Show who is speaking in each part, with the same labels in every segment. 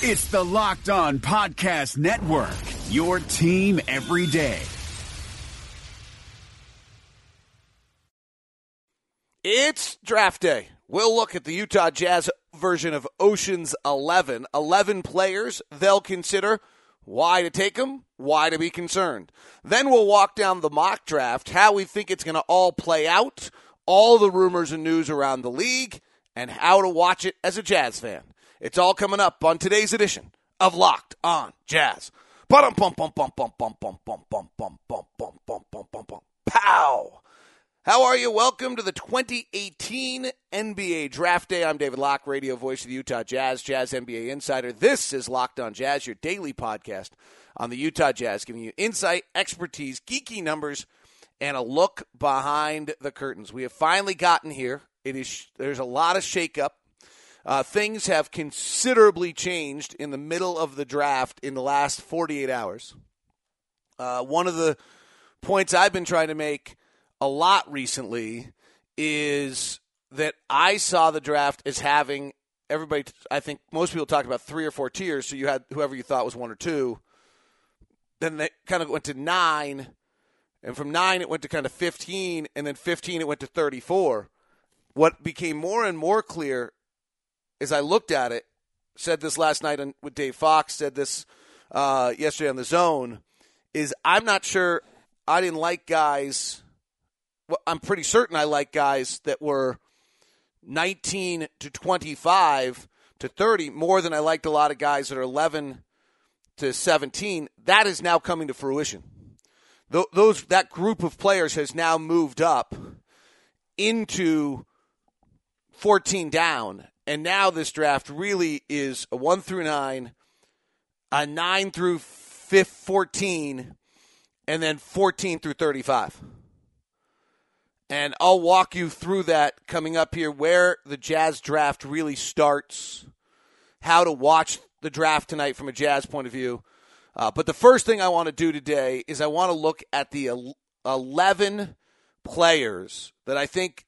Speaker 1: It's the Locked On Podcast Network, your team every day.
Speaker 2: It's draft day. We'll look at the Utah Jazz version of Ocean's 11. 11 players they'll consider. Why to take them? Why to be concerned? Then we'll walk down the mock draft, how we think it's going to all play out, all the rumors and news around the league, and how to watch it as a Jazz fan. It's all coming up on today's edition of Locked On Jazz. Pow! How are you? Welcome to the 2018 NBA Draft Day. I'm David Locke, radio voice of the Utah Jazz, Jazz NBA insider. This is Locked On Jazz, your daily podcast on the Utah Jazz, giving you insight, expertise, geeky numbers, and a look behind the curtains. We have finally gotten here. It is there's a lot of shakeup. Uh, things have considerably changed in the middle of the draft in the last 48 hours. Uh, one of the points I've been trying to make a lot recently is that I saw the draft as having everybody. I think most people talked about three or four tiers. So you had whoever you thought was one or two. Then they kind of went to nine, and from nine it went to kind of fifteen, and then fifteen it went to thirty-four. What became more and more clear as I looked at it, said this last night on, with Dave Fox, said this uh, yesterday on the Zone, is I'm not sure I didn't like guys well, I'm pretty certain I like guys that were 19 to 25 to 30 more than I liked a lot of guys that are 11 to 17. That is now coming to fruition. Those that group of players has now moved up into 14 down, and now this draft really is a one through nine, a nine through 14, and then 14 through 35. And I'll walk you through that coming up here, where the Jazz draft really starts, how to watch the draft tonight from a Jazz point of view. Uh, but the first thing I want to do today is I want to look at the 11 players that I think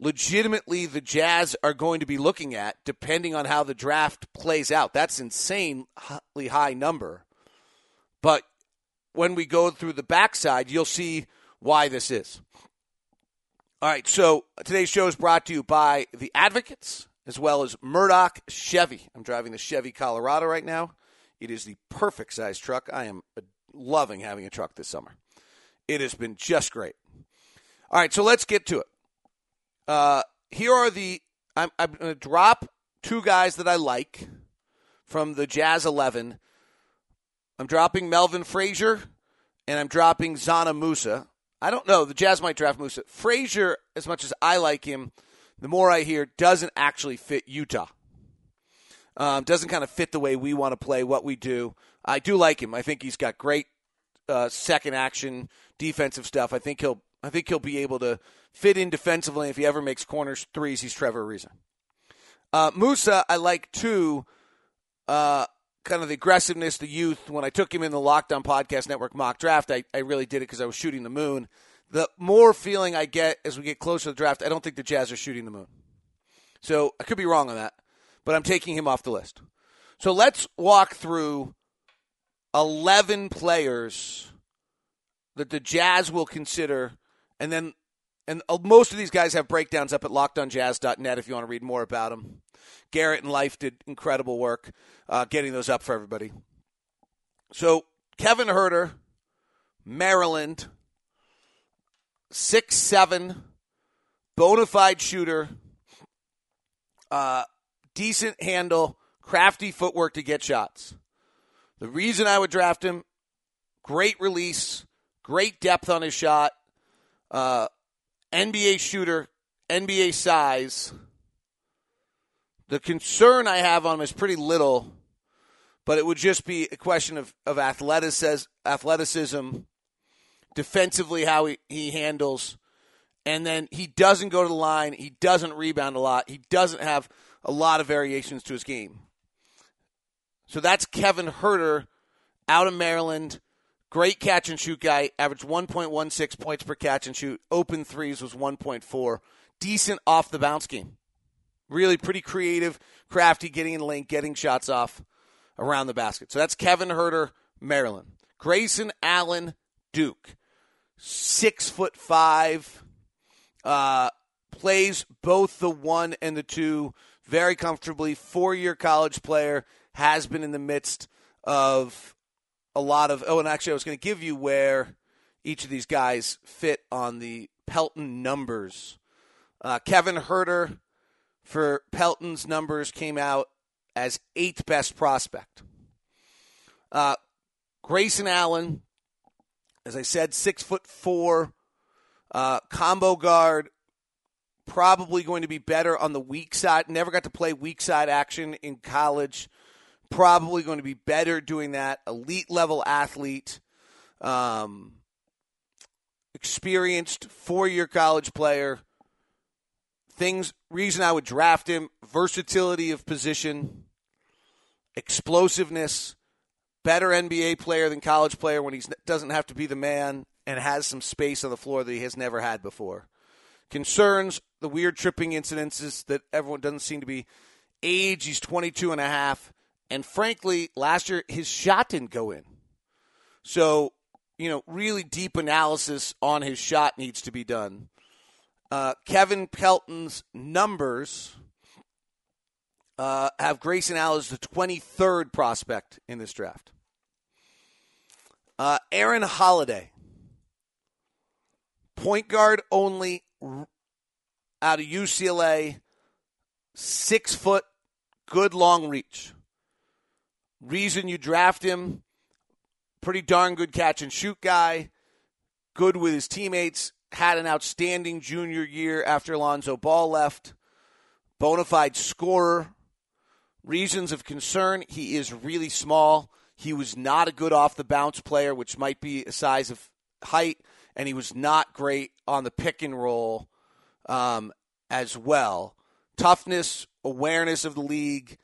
Speaker 2: legitimately the Jazz are going to be looking at, depending on how the draft plays out. That's insanely high number. But when we go through the backside, you'll see why this is. All right, so today's show is brought to you by the Advocates as well as Murdock Chevy. I'm driving the Chevy Colorado right now. It is the perfect size truck. I am loving having a truck this summer. It has been just great. All right, so let's get to it. Uh, here are the. I'm, I'm going to drop two guys that I like from the Jazz 11. I'm dropping Melvin Frazier and I'm dropping Dzanan Musa. I don't know. The Jazz might draft Musa. Frazier, as much as I like him, the more I hear, doesn't actually fit Utah. Um, doesn't kind of fit the way we want to play, what we do. I do like him. I think he's got great uh, second action defensive stuff. I think he'll. I think he'll be able to fit in defensively. If he ever makes corners threes, he's Trevor Ariza. Uh, Musa, I like too. Uh, kind of the aggressiveness, the youth. When I took him in the Locked On Podcast Network mock draft, I, I really did it because I was shooting the moon. The more feeling I get as we get closer to the draft, I don't think the Jazz are shooting the moon. So I could be wrong on that, but I'm taking him off the list. So let's walk through 11 players that the Jazz will consider, and then and uh, most of these guys have breakdowns up at lockedonjazz.net if you want to read more about them. Garrett and Life did incredible work uh, getting those up for everybody. So Kevin Huerter, Maryland, six seven, bona fide shooter, uh, decent handle, crafty footwork to get shots. The reason I would draft him, great release, great depth on his shot, uh, NBA shooter, NBA size. The concern I have on him is pretty little, but it would just be a question of, of athleticism, athleticism, defensively, how he, he handles. And then he doesn't go to the line. He doesn't rebound a lot. He doesn't have a lot of variations to his game. So that's Kevin Huerter out of Maryland. Great catch and shoot guy. Averaged 1.16 points per catch and shoot. Open threes was 1.4. Decent off the bounce game really pretty creative, crafty, getting in lane, getting shots off. around the basket. So that's Kevin Huerter, Maryland. Grayson Allen, Duke. Six foot five. Uh, plays both the one and the two very comfortably. Four year college player. Has been in the midst of a lot of. Oh, and actually, I was going to give you where each of these guys fit on the Pelton numbers. Uh, Kevin Huerter for Pelton's numbers came out as eighth best prospect. Uh, Grayson Allen, as I said, six foot four, uh, combo guard, probably going to be better on the weak side. Never got to play weak side action in college. Probably going to be better doing that. Elite level athlete, um, experienced four year college player. Things, reason I would draft him versatility of position, explosiveness, better NBA player than college player when he doesn't have to be the man and has some space on the floor that he has never had before. Concerns the weird tripping incidences that everyone doesn't seem to be. Age, he's 22 and a half. And frankly, last year his shot didn't go in. So, you know, really deep analysis on his shot needs to be done. Uh, Kevin Pelton's numbers uh, have Grayson Allen as the 23rd prospect in this draft. Uh, Aaron Holiday, point guard only out of UCLA, six foot, good long reach. Reason you draft him, pretty darn good catch and shoot guy, good with his teammates, had an outstanding junior year after Alonzo Ball left, bona fide scorer. Reasons of concern, he is really small. He was not a good off the bounce player, which might be a size of height, and he was not great on the pick and roll um, as well. Toughness, awareness of the league,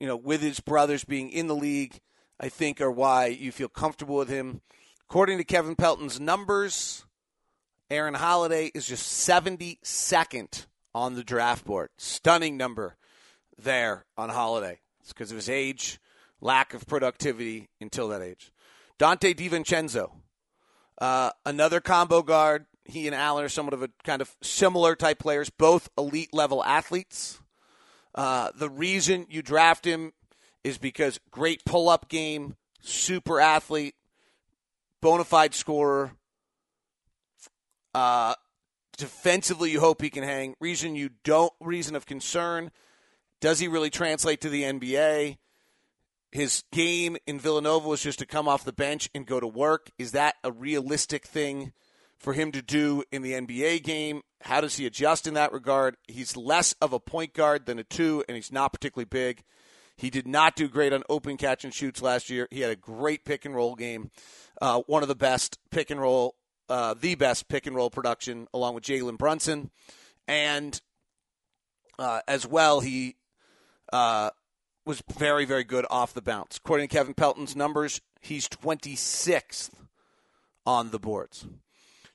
Speaker 2: you know, with his brothers being in the league, I think are why you feel comfortable with him. According to Kevin Pelton's numbers, Aaron Holiday is just 72nd on the draft board. Stunning number there on Holiday. It's because of his age, lack of productivity until that age. Donte DiVincenzo, uh, another combo guard. He and Allen are somewhat of a kind of similar type players, both elite level athletes. Uh, the reason you draft him is because great pull up game, super athlete, bona fide scorer. Uh, defensively, you hope he can hang. Reason you don't, reason of concern, does he really translate to the NBA? His game in Villanova was just to come off the bench and go to work. Is that a realistic thing for him to do in the NBA game? How does he adjust in that regard? He's less of a point guard than a two, and he's not particularly big. He did not do great on open catch and shoots last year. He had a great pick and roll game, uh, one of the best pick and roll, uh, the best pick and roll production, along with Jalen Brunson, and uh, as well he uh, was very very good off the bounce. According to Kevin Pelton's numbers, he's 26th on the boards.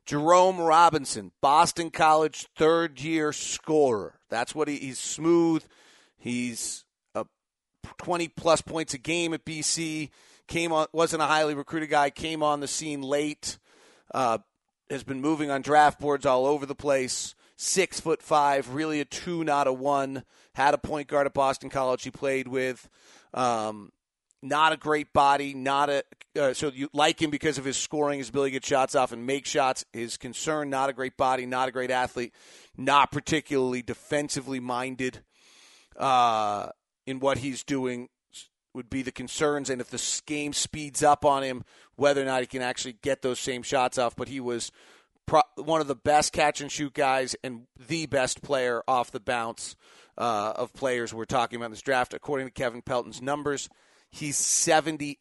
Speaker 2: Jerome Robinson, Boston College third year scorer. That's what he, he's smooth. He's a 20 plus points a game at BC. Came on, wasn't a highly recruited guy. Came on the scene late. Uh, has been moving on draft boards all over the place. Six foot five, really a two, not a one. Had a point guard at Boston College he played with. Um, not a great body, not a uh, so you like him because of his scoring, his ability to get shots off and make shots. His concern, not a great body, not a great athlete, not particularly defensively minded uh, in what he's doing would be the concerns. And if the game speeds up on him, whether or not he can actually get those same shots off. But he was pro- one of the best catch and shoot guys and the best player off the bounce uh, of players we're talking about in this draft, according to Kevin Pelton's numbers. He's 75th.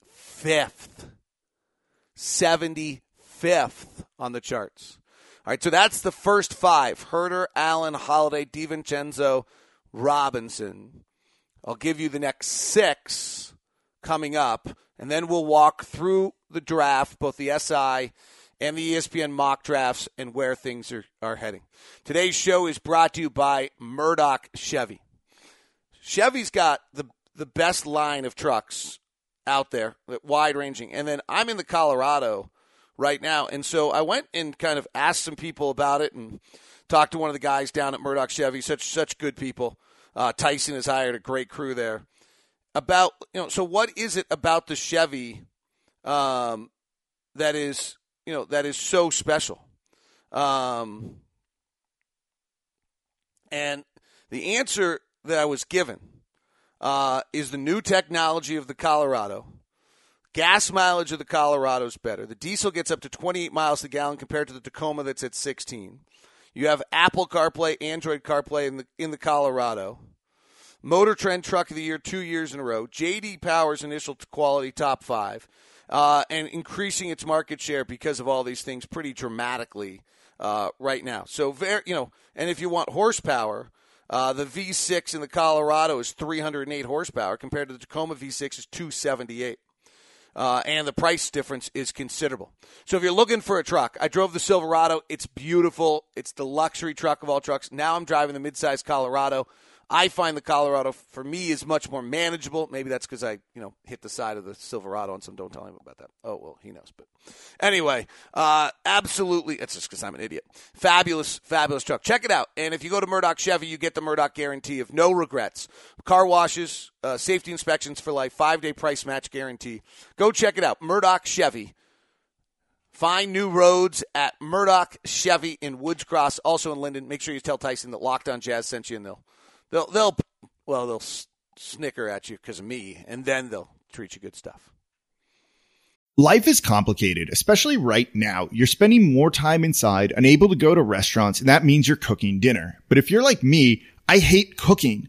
Speaker 2: 75th on the charts. All right, so that's the first five Huerter, Allen, Holiday, DiVincenzo, Robinson. I'll give you the next six coming up, and then we'll walk through the draft, both the SI and the ESPN mock drafts, and where things are, are heading. Today's show is brought to you by Murdock Chevy. Chevy's got the the best line of trucks out there, wide ranging. And then I'm in the Colorado right now, and so I went and kind of asked some people about it and talked to one of the guys down at Murdock Chevy. Such such good people. Uh, Tyson has hired a great crew there. About you know, so what is it about the Chevy um, that is you know that is so special? Um, and the answer that I was given uh, is the new technology of the Colorado. Gas mileage of the Colorado is better. The diesel gets up to 28 miles a gallon compared to the Tacoma that's at 16. You have Apple CarPlay, Android CarPlay in the in the Colorado. Motor Trend Truck of the Year two years in a row. JD Power's initial quality top five, uh, and increasing its market share because of all these things pretty dramatically uh, right now. So very, you know, and if you want horsepower, uh, the V6 in the Colorado is 308 horsepower compared to the Tacoma V6 is 278. Uh, and the price difference is considerable. So if you're looking for a truck, I drove the Silverado. It's beautiful. It's the luxury truck of all trucks. Now I'm driving the midsize Colorado. I find the Colorado for me is much more manageable. Maybe that's because I, you know, hit the side of the Silverado on some. Don't tell him about that. Oh well, he knows. But anyway, uh, absolutely, it's just because I'm an idiot. Fabulous, fabulous truck. Check it out. And if you go to Murdock Chevy, you get the Murdock guarantee of no regrets. Car washes, uh, safety inspections for life, five day price match guarantee. Go check it out. Murdock Chevy. Find new roads at Murdock Chevy in Woods Cross, also in Lindon. Make sure you tell Tyson that Locked On Jazz sent you, and they'll they'll they'll well they'll snicker at you because of me, and then they'll treat you good stuff.
Speaker 3: Life is complicated, especially right now. You're spending more time inside, unable to go to restaurants, and that means you're cooking dinner. But if you're like me, I hate cooking.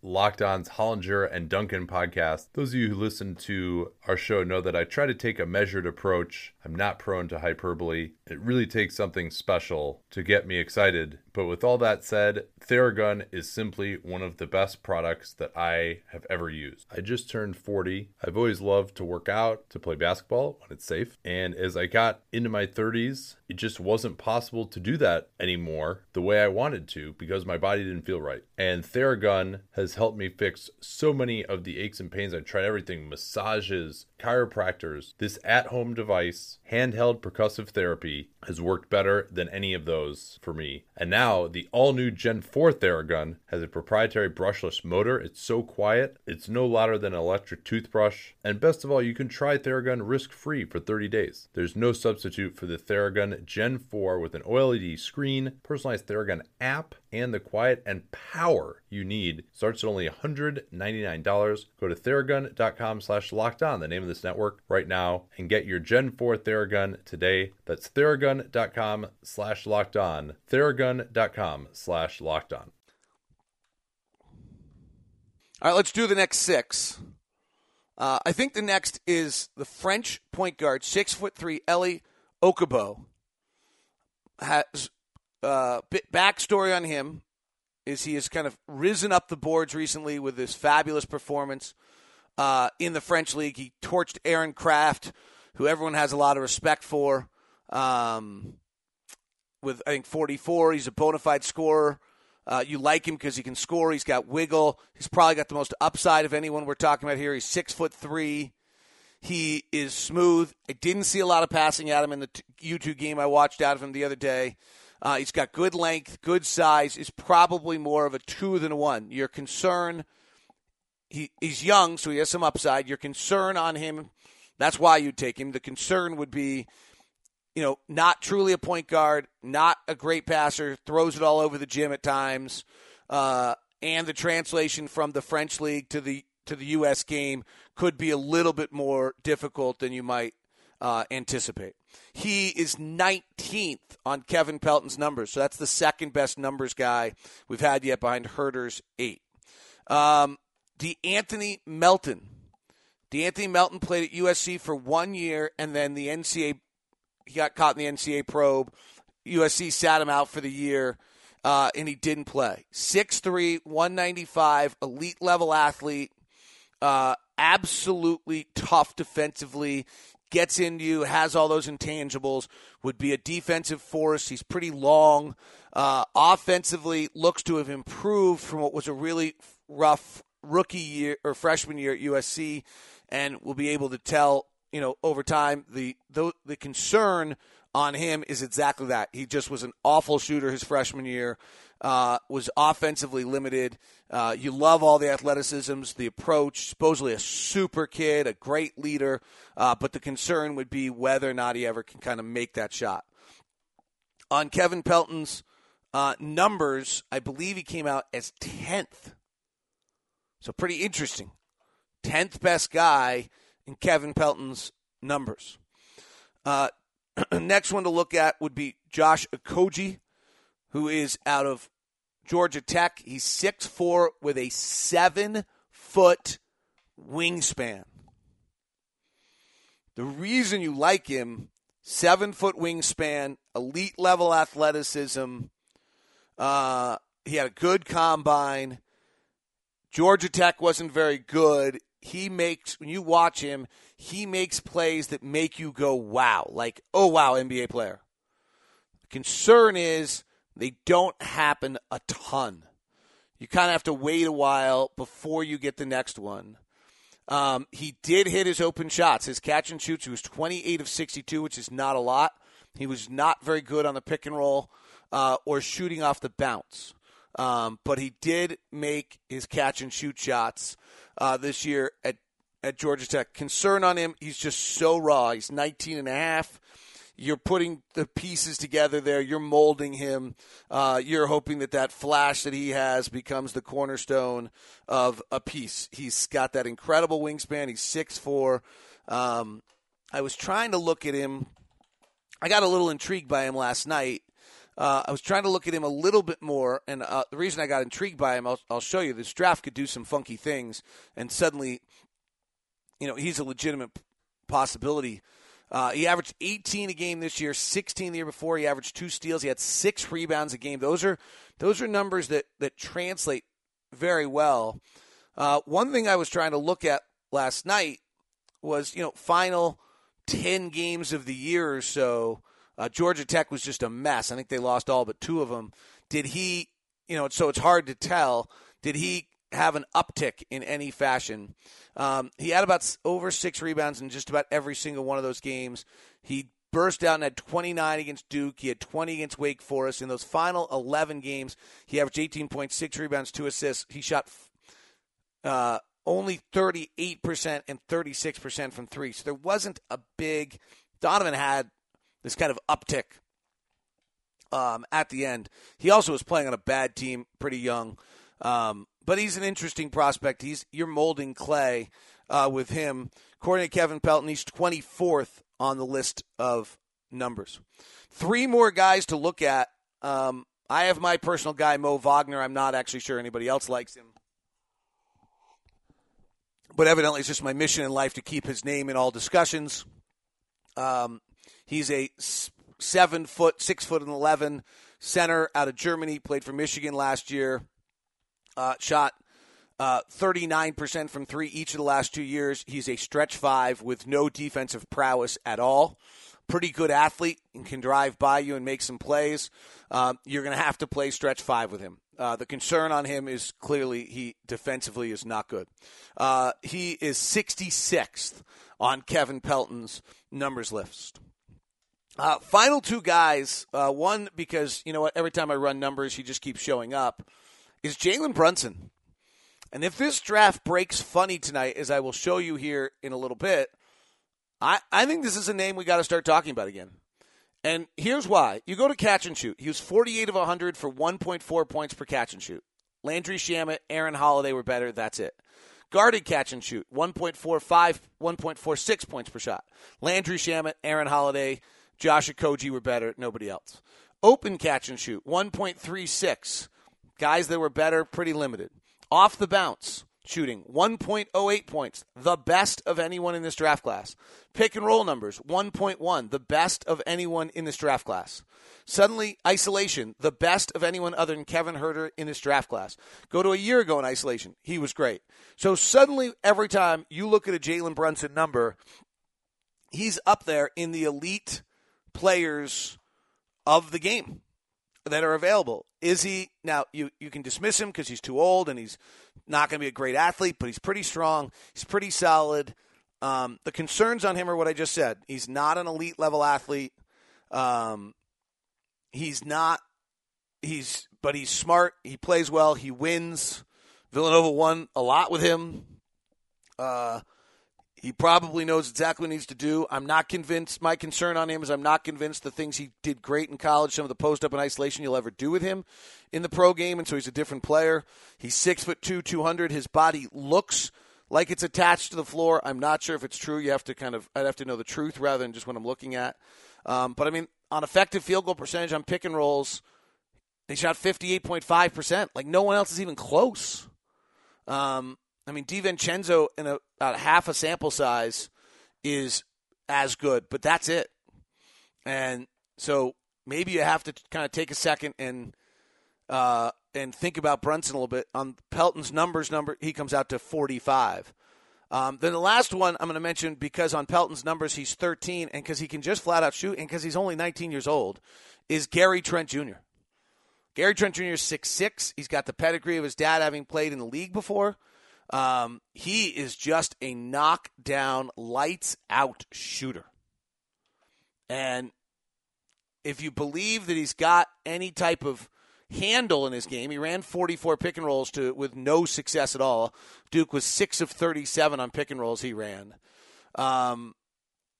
Speaker 4: Locked On's Hollinger and Duncan podcast. Those of you who listen to our show know that I try to take a measured approach. I'm not prone to hyperbole. It really takes something special to get me excited. But with all that said, Theragun is simply one of the best products that I have ever used. I just turned 40. I've always loved to work out, to play basketball when it's safe. And as I got into my 30s, it just wasn't possible to do that anymore the way I wanted to because my body didn't feel right. And Theragun has helped me fix so many of the aches and pains. I've tried everything massages, chiropractors. This at home device, handheld percussive therapy, has worked better than any of those for me. And now the all new Gen 4 Theragun has a proprietary brushless motor. It's so quiet, it's no louder than an electric toothbrush. And best of all, you can try Theragun risk free for 30 days. There's no substitute for the Theragun Gen 4 with an OLED screen, personalized Theragun app, and the quiet and power you need. Starts at only $199. Go to theragun.com slash locked on, the name of this network, right now, and get your Gen 4 Theragun today. That's theragun.com slash locked on. Theragun.com slash locked on.
Speaker 2: All right, let's do the next six. Uh, I think the next is the French point guard, six foot three, Elie Okobo. Has uh, backstory on him is he has kind of risen up the boards recently with this fabulous performance uh, in the French league. He torched Aaron Craft, who everyone has a lot of respect for. Um, with I think 44, he's a bona fide scorer. Uh, you like him because he can score. He's got wiggle. He's probably got the most upside of anyone we're talking about here. He's six foot three. He is smooth. I didn't see a lot of passing at him in the U2 game I watched out of him the other day. Uh, he's got good length, good size. Is probably more of a two than a one. Your concern, he, he's young, so he has some upside. Your concern on him, that's why you'd take him. The concern would be, you know, not truly a point guard, not a great passer, throws it all over the gym at times, uh, and the translation from the French league to the to the U.S. game could be a little bit more difficult than you might uh, anticipate. He is 19th on Kevin Pelton's numbers, so that's the second best numbers guy we've had yet behind Huerter's eight. Um, De'Anthony Melton. De'Anthony Melton played at USC for one year, and then the NCAA he got caught in the NCAA probe. USC sat him out for the year, uh, and he didn't play. 6'3", 195, elite level athlete. Uh, absolutely tough defensively gets into you, has all those intangibles, would be a defensive force. He's pretty long. Uh, offensively, looks to have improved from what was a really rough rookie year or freshman year at USC, and will be able to tell, you know, over time. The the, the concern on him is exactly that. He just was an awful shooter his freshman year uh, was offensively limited. Uh, you love all the athleticisms, the approach, supposedly a super kid, a great leader, uh, but the concern would be whether or not he ever can kind of make that shot. On Kevin Pelton's uh, numbers, I believe he came out as 10th. So pretty interesting. 10th best guy in Kevin Pelton's numbers. Uh, next one to look at would be Josh Okogie who is out of Georgia Tech. He's six four with a seven foot wingspan. The reason you like him, seven foot wingspan, elite level athleticism. Uh, he had a good combine. Georgia Tech wasn't very good. He makes when you watch him, he makes plays that make you go wow, like oh wow, NBA player. The concern is they don't happen a ton. You kind of have to wait a while before you get the next one. Um, he did hit his open shots. His catch and shoots, he was 28 of 62, which is not a lot. He was not very good on the pick and roll uh, or shooting off the bounce. Um, but he did make his catch and shoot shots uh, this year at, at Georgia Tech. Concern on him, he's just so raw. He's 19 and a half you're putting the pieces together there. You're molding him. Uh, you're hoping that that flash that he has becomes the cornerstone of a piece. He's got that incredible wingspan. He's six four. Um, I was trying to look at him. I got a little intrigued by him last night. Uh, I was trying to look at him a little bit more, and uh, the reason I got intrigued by him, I'll, I'll show you. This draft could do some funky things, and suddenly, you know, he's a legitimate possibility uh, he averaged 18 a game this year, 16 the year before. He averaged two steals. He had six rebounds a game. Those are those are numbers that that translate very well. Uh, one thing I was trying to look at last night was you know final 10 games of the year or so. Uh, Georgia Tech was just a mess. I think they lost all but two of them. Did he? You know, so it's hard to tell. Did he have an uptick in any fashion. Um, he had about over six rebounds in just about every single one of those games. He burst out and had 29 against Duke. He had 20 against Wake Forest. In those final 11 games, he averaged 18.6 rebounds, two assists. He shot uh, only 38% and 36% from three. So there wasn't a big. Donovan had this kind of uptick um, at the end. He also was playing on a bad team, pretty young. Um, but he's an interesting prospect. He's you're molding clay uh, with him. According to Kevin Pelton, he's 24th on the list of numbers. Three more guys to look at. Um, I have my personal guy, Mo Wagner. I'm not actually sure anybody else likes him. But evidently, it's just my mission in life to keep his name in all discussions. Um, he's a seven foot, six foot and 11 center out of Germany, played for Michigan last year. Uh, shot uh, 39% from three each of the last two years. He's a stretch five with no defensive prowess at all. pretty good athlete and can drive by you and make some plays, um, you're going to have to play stretch five with him. Uh, the concern on him is clearly he defensively is not good. Uh, he is 66th on Kevin Pelton's numbers list. Uh, final two guys, uh, one because you know what, every time I run numbers, he just keeps showing up, is Jalen Brunson. And if this draft breaks funny tonight, as I will show you here in a little bit, I, I think this is a name we got to start talking about again. And here's why. You go to catch and shoot. He was 48 of 100 for 1.4 points per catch and shoot. Landry Shamet, Aaron Holiday were better. That's it. Guarded catch and shoot, 1.45, 1.46 points per shot. Landry Shamet, Aaron Holiday, Josh Okogie were better. Nobody else. Open catch and shoot, 1.36. Guys that were better, pretty limited. Off the bounce, shooting 1.08 points, the best of anyone in this draft class. Pick and roll numbers 1.1, the best of anyone in this draft class. Suddenly, isolation, the best of anyone other than Kevin Huerter in this draft class. Go to a year ago in isolation, he was great. So suddenly, every time you look at a Jalen Brunson number, he's up there in the elite players of the game that are available. Is he now? You you can dismiss him because he's too old and he's not going to be a great athlete, but he's pretty strong. He's pretty solid. Um, the concerns on him are what I just said. He's not an elite level athlete. Um, he's not. He's but he's smart. He plays well. He wins. Villanova won a lot with him. Uh, he probably knows exactly what he needs to do. I'm not convinced. My concern on him is I'm not convinced the things he did great in college, some of the post up and isolation you'll ever do with him in the pro game, and so he's a different player. He's six foot two, two hundred. His body looks like it's attached to the floor. I'm not sure if it's true. You have to kind of I'd have to know the truth rather than just what I'm looking at. Um, but I mean, on effective field goal percentage on pick and rolls, he shot 58.5 percent. Like no one else is even close. Um, I mean, DiVincenzo in a, about half a sample size is as good, but that's it. And so maybe you have to kind of take a second and uh, and think about Brunson a little bit. On Pelton's numbers, number he comes out to 45. Um, then the last one I'm going to mention because on Pelton's numbers he's 13 and because he can just flat out shoot and because he's only 19 years old is Gary Trent Jr. Gary Trent Jr. is 6'6". He's got the pedigree of his dad having played in the league before. Um, he is just a knockdown, lights out shooter. And if you believe that he's got any type of handle in his game, he ran 44 pick and rolls to with no success at all. Duke was six of 37 on pick and rolls he ran. Um,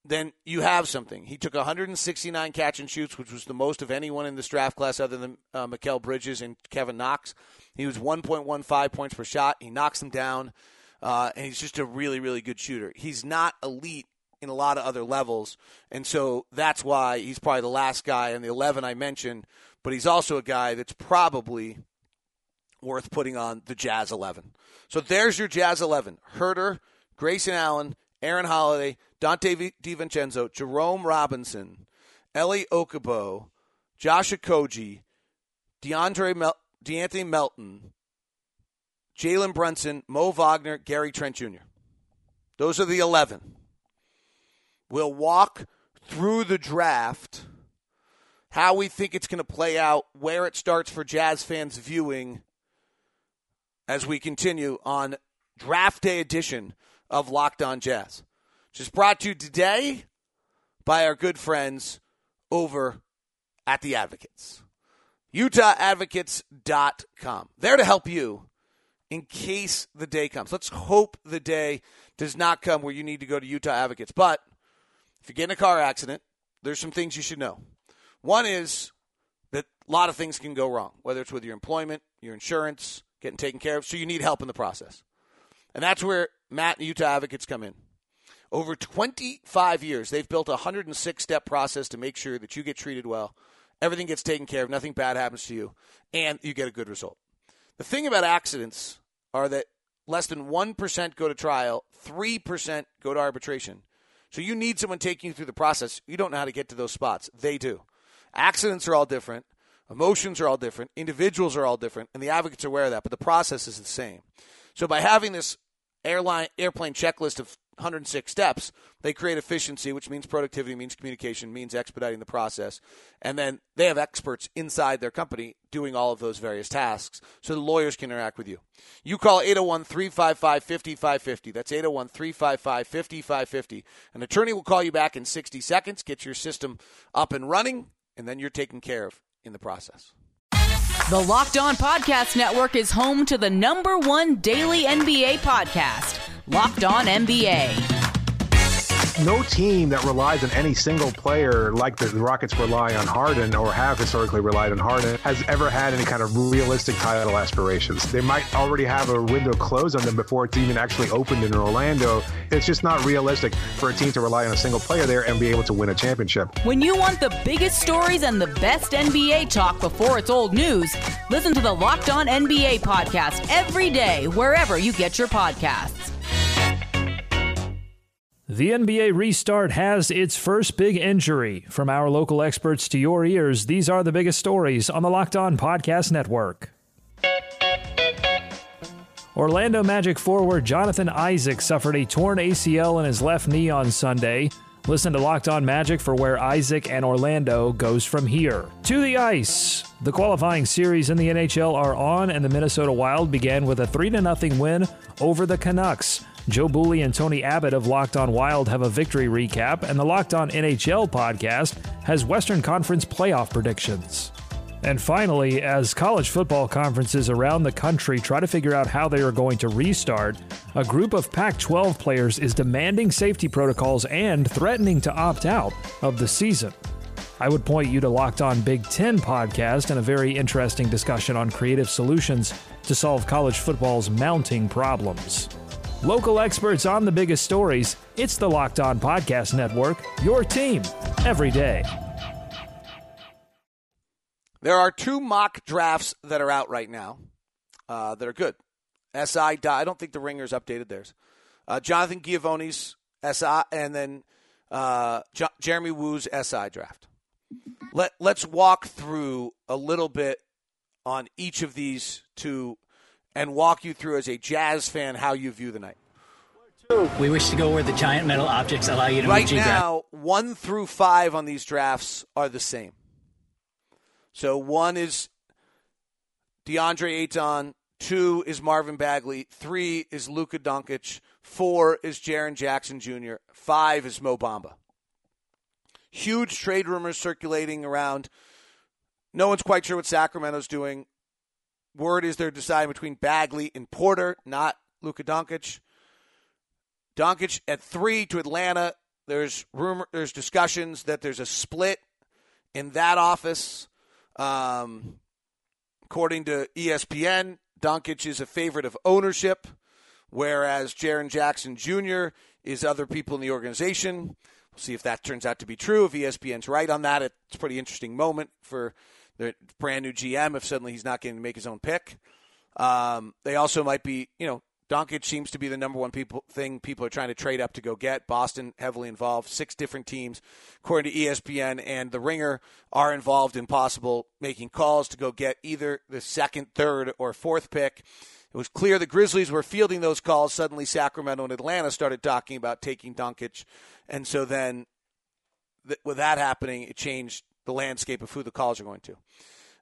Speaker 2: then you have something. He took 169 catch and shoots, which was the most of anyone in this draft class other than uh, Mikal Bridges and Kevin Knox. He was 1.15 points per shot. He knocks them down, uh, and he's just a really, really good shooter. He's not elite in a lot of other levels, and so that's why he's probably the last guy in the 11 I mentioned, but he's also a guy that's probably worth putting on the Jazz 11. So there's your Jazz 11. Huerter, Grayson Allen, Aaron Holiday, Donte DiVincenzo, Jerome Robinson, Elie Okobo, Josh Okogie, DeAndre Mel- De'Anthony Melton, Jalen Brunson, Mo Wagner, Gary Trent Jr. Those are the 11. We'll walk through the draft, how we think it's going to play out, where it starts for Jazz fans viewing as we continue on draft day edition of Locked On Jazz. Just brought to you today by our good friends over at the Advocates. UtahAdvocates.com. There to help you in case the day comes. Let's hope the day does not come where you need to go to Utah Advocates. But if you get in a car accident, there's some things you should know. One is that a lot of things can go wrong, whether it's with your employment, your insurance, getting taken care of. So you need help in the process. And that's where Matt and Utah Advocates come in. Over 25 years, they've built a 106 step process to make sure that you get treated well, everything gets taken care of, nothing bad happens to you, and you get a good result. The thing about accidents are that less than 1% go to trial, 3% go to arbitration. So you need someone taking you through the process. You don't know how to get to those spots. They do. Accidents are all different. Emotions are all different. Individuals are all different. And the advocates are aware of that, but the process is the same. So by having this airline airplane checklist of 106 steps, they create efficiency, which means productivity, means communication, means expediting the process. And then they have experts inside their company doing all of those various tasks so the lawyers can interact with you. You call 801 355 5550. That's 801 355 5550. An attorney will call you back in 60 seconds, get your system up and running, and then you're taken care of in the process.
Speaker 5: The Locked On Podcast Network is home to the number one daily NBA podcast, Locked On NBA
Speaker 6: no team that relies on any single player like the Rockets rely on Harden or have historically relied on Harden has ever had any kind of realistic title aspirations. They might already have a window closed on them before it's even actually opened in Orlando. It's just not realistic for a team to rely on a single player there and be able to win a championship.
Speaker 5: When you want the biggest stories and the best NBA talk before it's old news, listen to the Locked On NBA podcast every day, wherever you get your podcasts.
Speaker 7: The NBA restart has its first big injury. From our local experts to your ears, these are the biggest stories on the Locked On Podcast Network. Orlando Magic forward Jonathan Isaac suffered a torn ACL in his left knee on Sunday. Listen to Locked On Magic for where Isaac and Orlando goes from here. To the ice. The qualifying series in the NHL are on, and the Minnesota Wild began with a 3 0 win over the Canucks. Joe Bouley and Tony Abbott of Locked On Wild have a victory recap, and the Locked On NHL podcast has Western Conference playoff predictions. And finally, as college football conferences around the country try to figure out how they are going to restart, a group of Pac 12 players is demanding safety protocols and threatening to opt out of the season. I would point you to Locked On Big Ten podcast and a very interesting discussion on creative solutions to solve college football's mounting problems. Local experts on the biggest stories. It's the Locked On Podcast Network, your team every day.
Speaker 2: There are two mock drafts that are out right now uh, that are good. SI, I don't think the Ringers updated theirs. Uh, Jonathan Givony's SI, and then uh, J- Jeremy Woo's SI draft. Let Let's walk through a little bit on each of these two and walk you through as a Jazz fan how you view the night.
Speaker 8: We wish to go where the giant metal objects allow you to
Speaker 2: right
Speaker 8: move
Speaker 2: now. One through five on these drafts are the same. So one is DeAndre Ayton, two is Marvin Bagley, three is Luka Doncic, four is Jaren Jackson Jr., five is Mo Bamba. Huge trade rumors circulating around. No one's quite sure what Sacramento's doing. Word is they're deciding between Bagley and Porter, not Luka Doncic. Doncic at three to Atlanta. There's rumor, there's discussions that there's a split in that office. Um, according to ESPN, Doncic is a favorite of ownership, whereas Jaren Jackson Jr. is other people in the organization. We'll see if that turns out to be true. If ESPN's right on that, it's a pretty interesting moment for the brand new GM if suddenly he's not getting to make his own pick. Um, they also might be, you know, Doncic seems to be the number one people thing people are trying to trade up to go get. Boston heavily involved. Six different teams, according to ESPN and The Ringer, are involved in possible making calls to go get either the second, third, or fourth pick. It was clear the Grizzlies were fielding those calls. Suddenly, Sacramento and Atlanta started talking about taking Doncic, and so then, th- with that happening, it changed the landscape of who the calls are going to.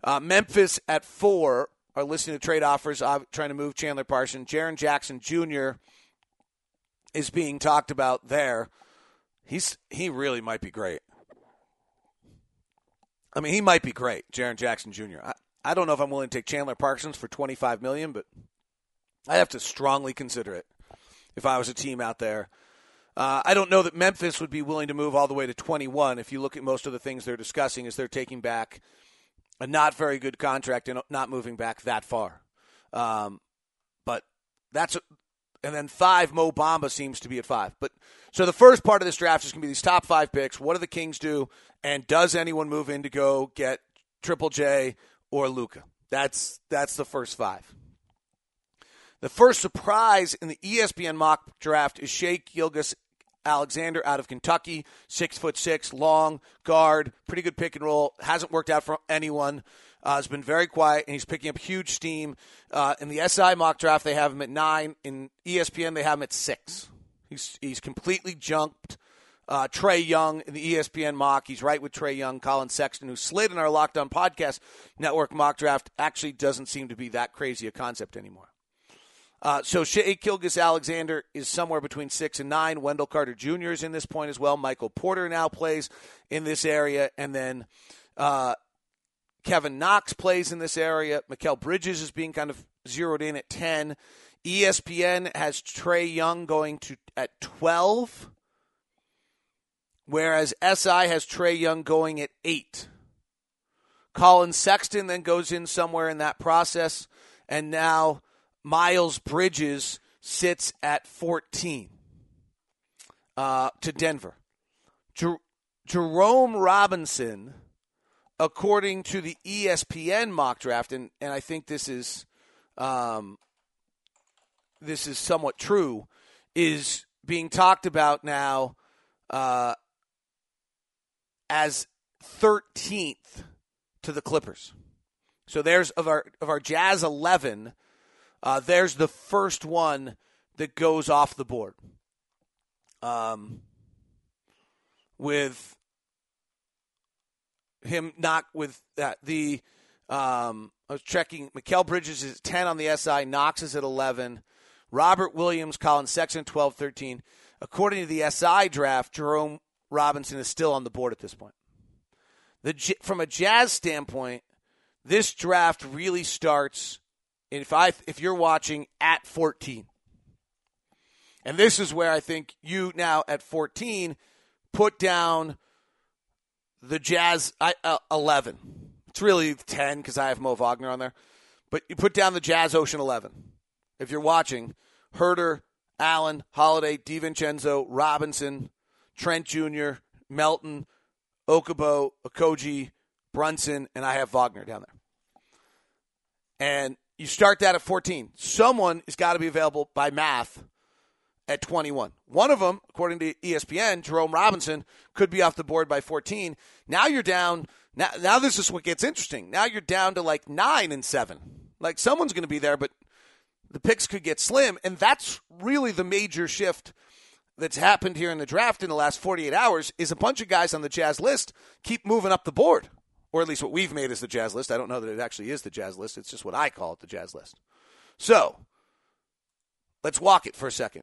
Speaker 2: Uh, Memphis at four are listening to trade offers, uh, trying to move Chandler Parsons. Jaren Jackson Jr. is being talked about there. He's he really might be great. I mean, he might be great, Jaren Jackson Jr. I, I don't know if I'm willing to take Chandler Parsons for 25 million, but I have to strongly consider it if I was a team out there. Uh, I don't know that Memphis would be willing to move all the way to 21. If you look at most of the things they're discussing, is they're taking back a not very good contract and not moving back that far. Um, but that's and then five. Mo Bamba seems to be at five. But so the first part of this draft is going to be these top five picks. What do the Kings do? And does anyone move in to go get Triple J or Luka? That's that's the first five. The first surprise in the ESPN mock draft is Shai Gilgeous Alexander out of Kentucky, six foot six, long guard, pretty good pick and roll. Hasn't worked out for anyone. Uh, has been very quiet, and he's picking up huge steam. Uh, in the SI mock draft, they have him at nine. In ESPN, they have him at six. He's he's completely jumped. Uh, Trae Young in the ESPN mock. He's right with Trae Young. Collin Sexton, who slid in our Locked On Podcast Network mock draft, actually doesn't seem to be that crazy a concept anymore. Uh, so Shai Gilgeous Alexander is somewhere between six and nine. Wendell Carter Jr. is in this point as well. Michael Porter now plays in this area, and then uh, Kevin Knox plays in this area. Mikal Bridges is being kind of zeroed in at ten. ESPN has Trae Young going to at twelve, whereas SI has Trae Young going at eight. Collin Sexton then goes in somewhere in that process, and now Miles Bridges sits at 14 uh, to Denver. Jer- Jerome Robinson, according to the ESPN mock draft, and, and I think this is um, this is somewhat true, is being talked about now uh, as 13th to the Clippers. So there's of our of our Jazz 11 uh, there's the first one that goes off the board. Um, with him not with that the um, I was checking. Mikal Bridges is ten on the SI. Knox is at eleven. Robert Williams, Collin Sexton, 12, 13. According to the SI draft, Jerome Robinson is still on the board at this point. The from a Jazz standpoint, this draft really starts if I if you're watching at 14. And this is where I think you now at 14 put down the Jazz uh, 11. It's really 10 because I have Mo Wagner on there. But you put down the Jazz Ocean 11. If you're watching, Huerter, Allen, Holiday, DiVincenzo, Robinson, Trent Jr., Melton, Okobo, Okogie, Brunson, and I have Wagner down there. And you start that at 14. Someone has got to be available by math at 21. One of them, according to ESPN, Jerome Robinson, could be off the board by 14. Now you're down. Now, now this is what gets interesting. Now you're down to like nine and seven. Like someone's going to be there, but the picks could get slim. And that's really the major shift that's happened here in the draft in the last 48 hours is a bunch of guys on the Jazz list keep moving up the board or at least what we've made as the jazz list. I don't know that it actually is the jazz list. It's just what I call it the jazz list. So let's walk it for a second.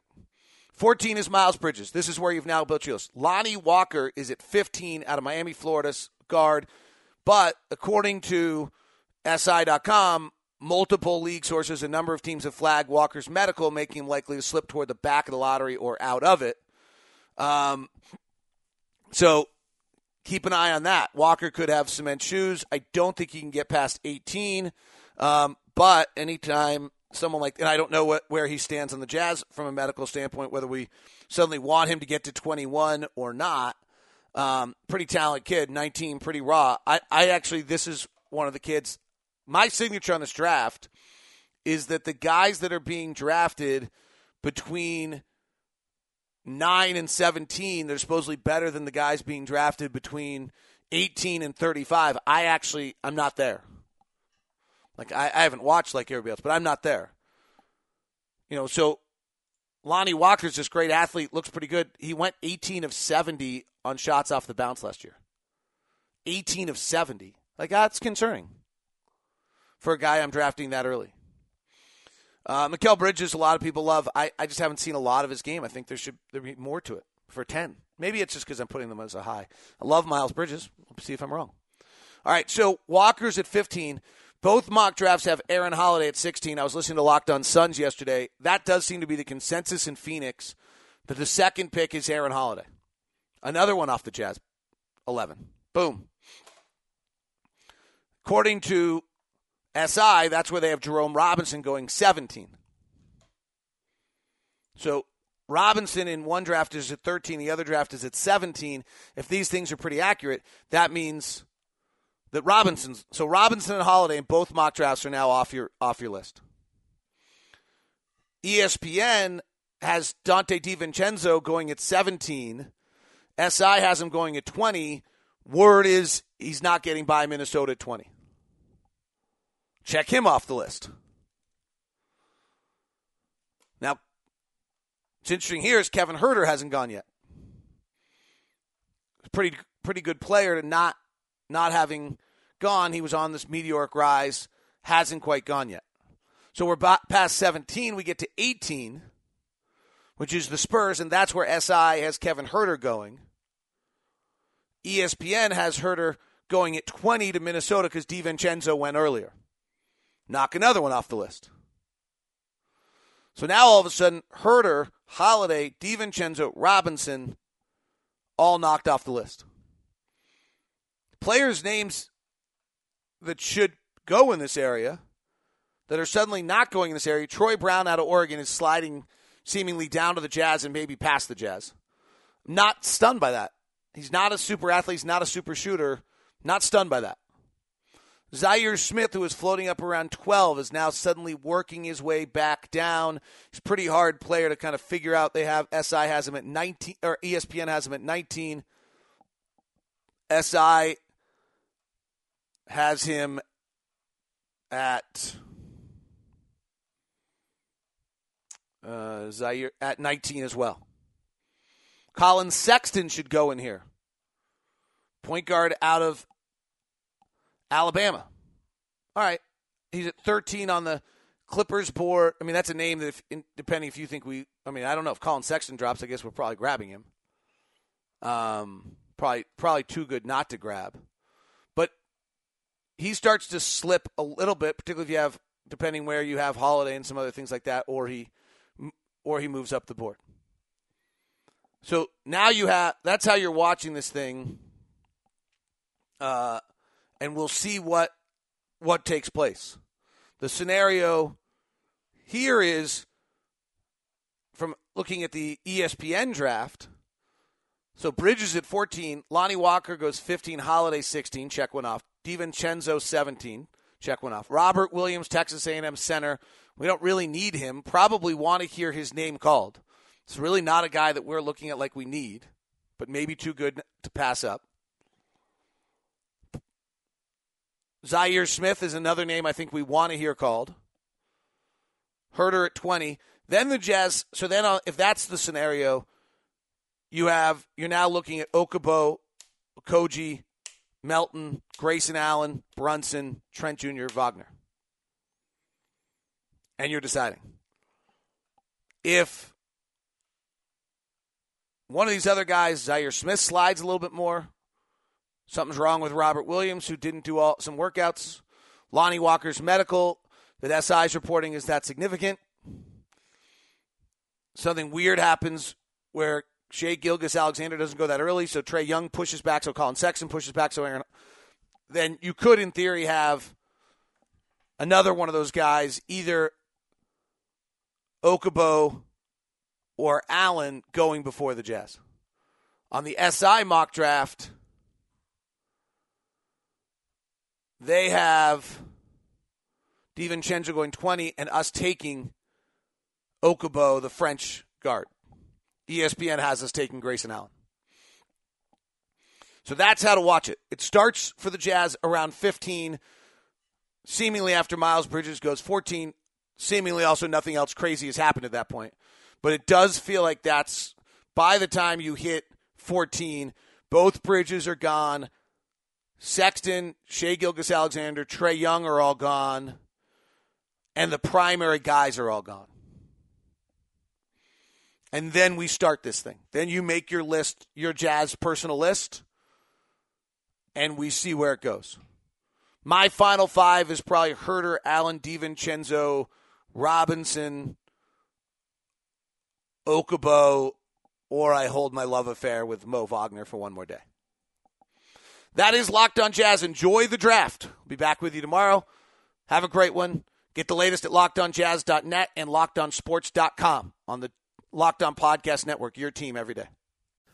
Speaker 2: 14 is Miles Bridges. This is where you've now built your list. Lonnie Walker is at 15 out of Miami, Florida's guard. But according to SI.com, multiple league sources, a number of teams have flagged Walker's medical, making him likely to slip toward the back of the lottery or out of it. Um, so keep an eye on that. Walker could have cement shoes. I don't think he can get past 18. Um, but anytime someone like, and I don't know what, where he stands on the Jazz from a medical standpoint, whether we suddenly want him to get to 21 or not. Um, pretty talented kid, 19, pretty raw. I, I actually, this is one of the kids. My signature on this draft is that the guys that are being drafted between 9 and 17, they're supposedly better than the guys being drafted between 18 and 35. I actually, I'm not there. Like, I, I haven't watched like everybody else, but I'm not there. You know, so Lonnie Walker's this great athlete, looks pretty good. He went 18 of 70 on shots off the bounce last year. 18 of 70. Like, that's concerning for a guy I'm drafting that early. Uh, Mikal Bridges, a lot of people love. I, I just haven't seen a lot of his game. I think there should there be more to it for 10. Maybe it's just because I'm putting them as a high. I love Miles Bridges. We'll see if I'm wrong. All right, so Walker's at 15. Both mock drafts have Aaron Holiday at 16. I was listening to Locked On Suns yesterday. That does seem to be the consensus in Phoenix that the second pick is Aaron Holiday. Another one off the Jazz, 11. Boom. According to SI, that's where they have Jerome Robinson going 17. So Robinson in one draft is at 13, the other draft is at 17. If these things are pretty accurate, that means that Robinson's so Robinson and Holiday in both mock drafts are now off your off your list. ESPN has Donte DiVincenzo going at 17. SI has him going at 20. Word is he's not getting by Minnesota at 20. Check him off the list. Now, What's interesting here is Kevin Huerter hasn't gone yet. Pretty pretty good player to not not having gone. He was on this meteoric rise, hasn't quite gone yet. So we're past 17. We get to 18, which is the Spurs, and that's where SI has Kevin Huerter going. ESPN has Huerter going at 20 to Minnesota because DiVincenzo went earlier. Knock another one off the list. So now all of a sudden, Huerter, Holiday, DiVincenzo, Robinson, all knocked off the list. Players' names that should go in this area that are suddenly not going in this area. Troy Brown out of Oregon is sliding seemingly down to the Jazz and maybe past the Jazz. Not stunned by that. He's not a super athlete. He's not a super shooter. Not stunned by that. Zhaire Smith, who was floating up around 12, is now suddenly working his way back down. He's a pretty hard player to kind of figure out. They have SI has him at 19, or ESPN has him at 19. SI has him at uh, Zhaire at 19 as well. Collin Sexton should go in here. Point guard out of Alabama. All right. He's at 13 on the Clippers board. I mean, that's a name that, if, depending if you think we, I mean, I don't know if Collin Sexton drops. I guess we're probably grabbing him. Um, probably, probably too good not to grab. But he starts to slip a little bit, particularly if you have, depending where you have Holiday and some other things like that, or he, or he moves up the board. So now you have. That's how you're watching this thing. Uh, and we'll see what what takes place. The scenario here is from looking at the ESPN draft. So Bridges at 14, Lonnie Walker goes 15, Holiday 16, check one off. DiVincenzo 17, check one off. Robert Williams, Texas A&M center. We don't really need him. Probably want to hear his name called. It's really not a guy that we're looking at like we need, but maybe too good to pass up. Zhaire Smith is another name I think we want to hear called. Huerter at 20. Then the Jazz. So then, if that's the scenario, you have you're now looking at Okobo, Koji, Melton, Grayson Allen, Brunson, Trent Jr., Wagner, and you're deciding if one of these other guys, Zhaire Smith, slides a little bit more. Something's wrong with Robert Williams, who didn't do all some workouts. Lonnie Walker's medical that SI's reporting is that significant. Something weird happens where Shai Gilgeous-Alexander doesn't go that early, so Trae Young pushes back, so Collin Sexton pushes back, so Aaron. Then you could, in theory, have another one of those guys, either Okobo or Allen, going before the Jazz. On the SI mock draft, They have DiVincenzo going 20 and us taking Okobo, the French guard. ESPN has us taking Grayson Allen. So that's how to watch it. It starts for the Jazz around 15, seemingly after Miles Bridges goes 14. Seemingly also nothing else crazy has happened at that point. But it does feel like that's by the time you hit 14, both Bridges are gone. Sexton, Shai Gilgeous-Alexander, Trae Young are all gone, and the primary guys are all gone. And then we start this thing. Then you make your list, your Jazz personal list, and we see where it goes. My final five is probably Huerter, Allen, DiVincenzo, Robinson, Okobo, or I hold my love affair with Mo Wagner for one more day. That is Locked on Jazz. Enjoy the draft. We'll be back with you tomorrow. Have a great one. Get the latest at lockedonjazz.net and lockedonsports.com on the Locked On Podcast Network, your team every day.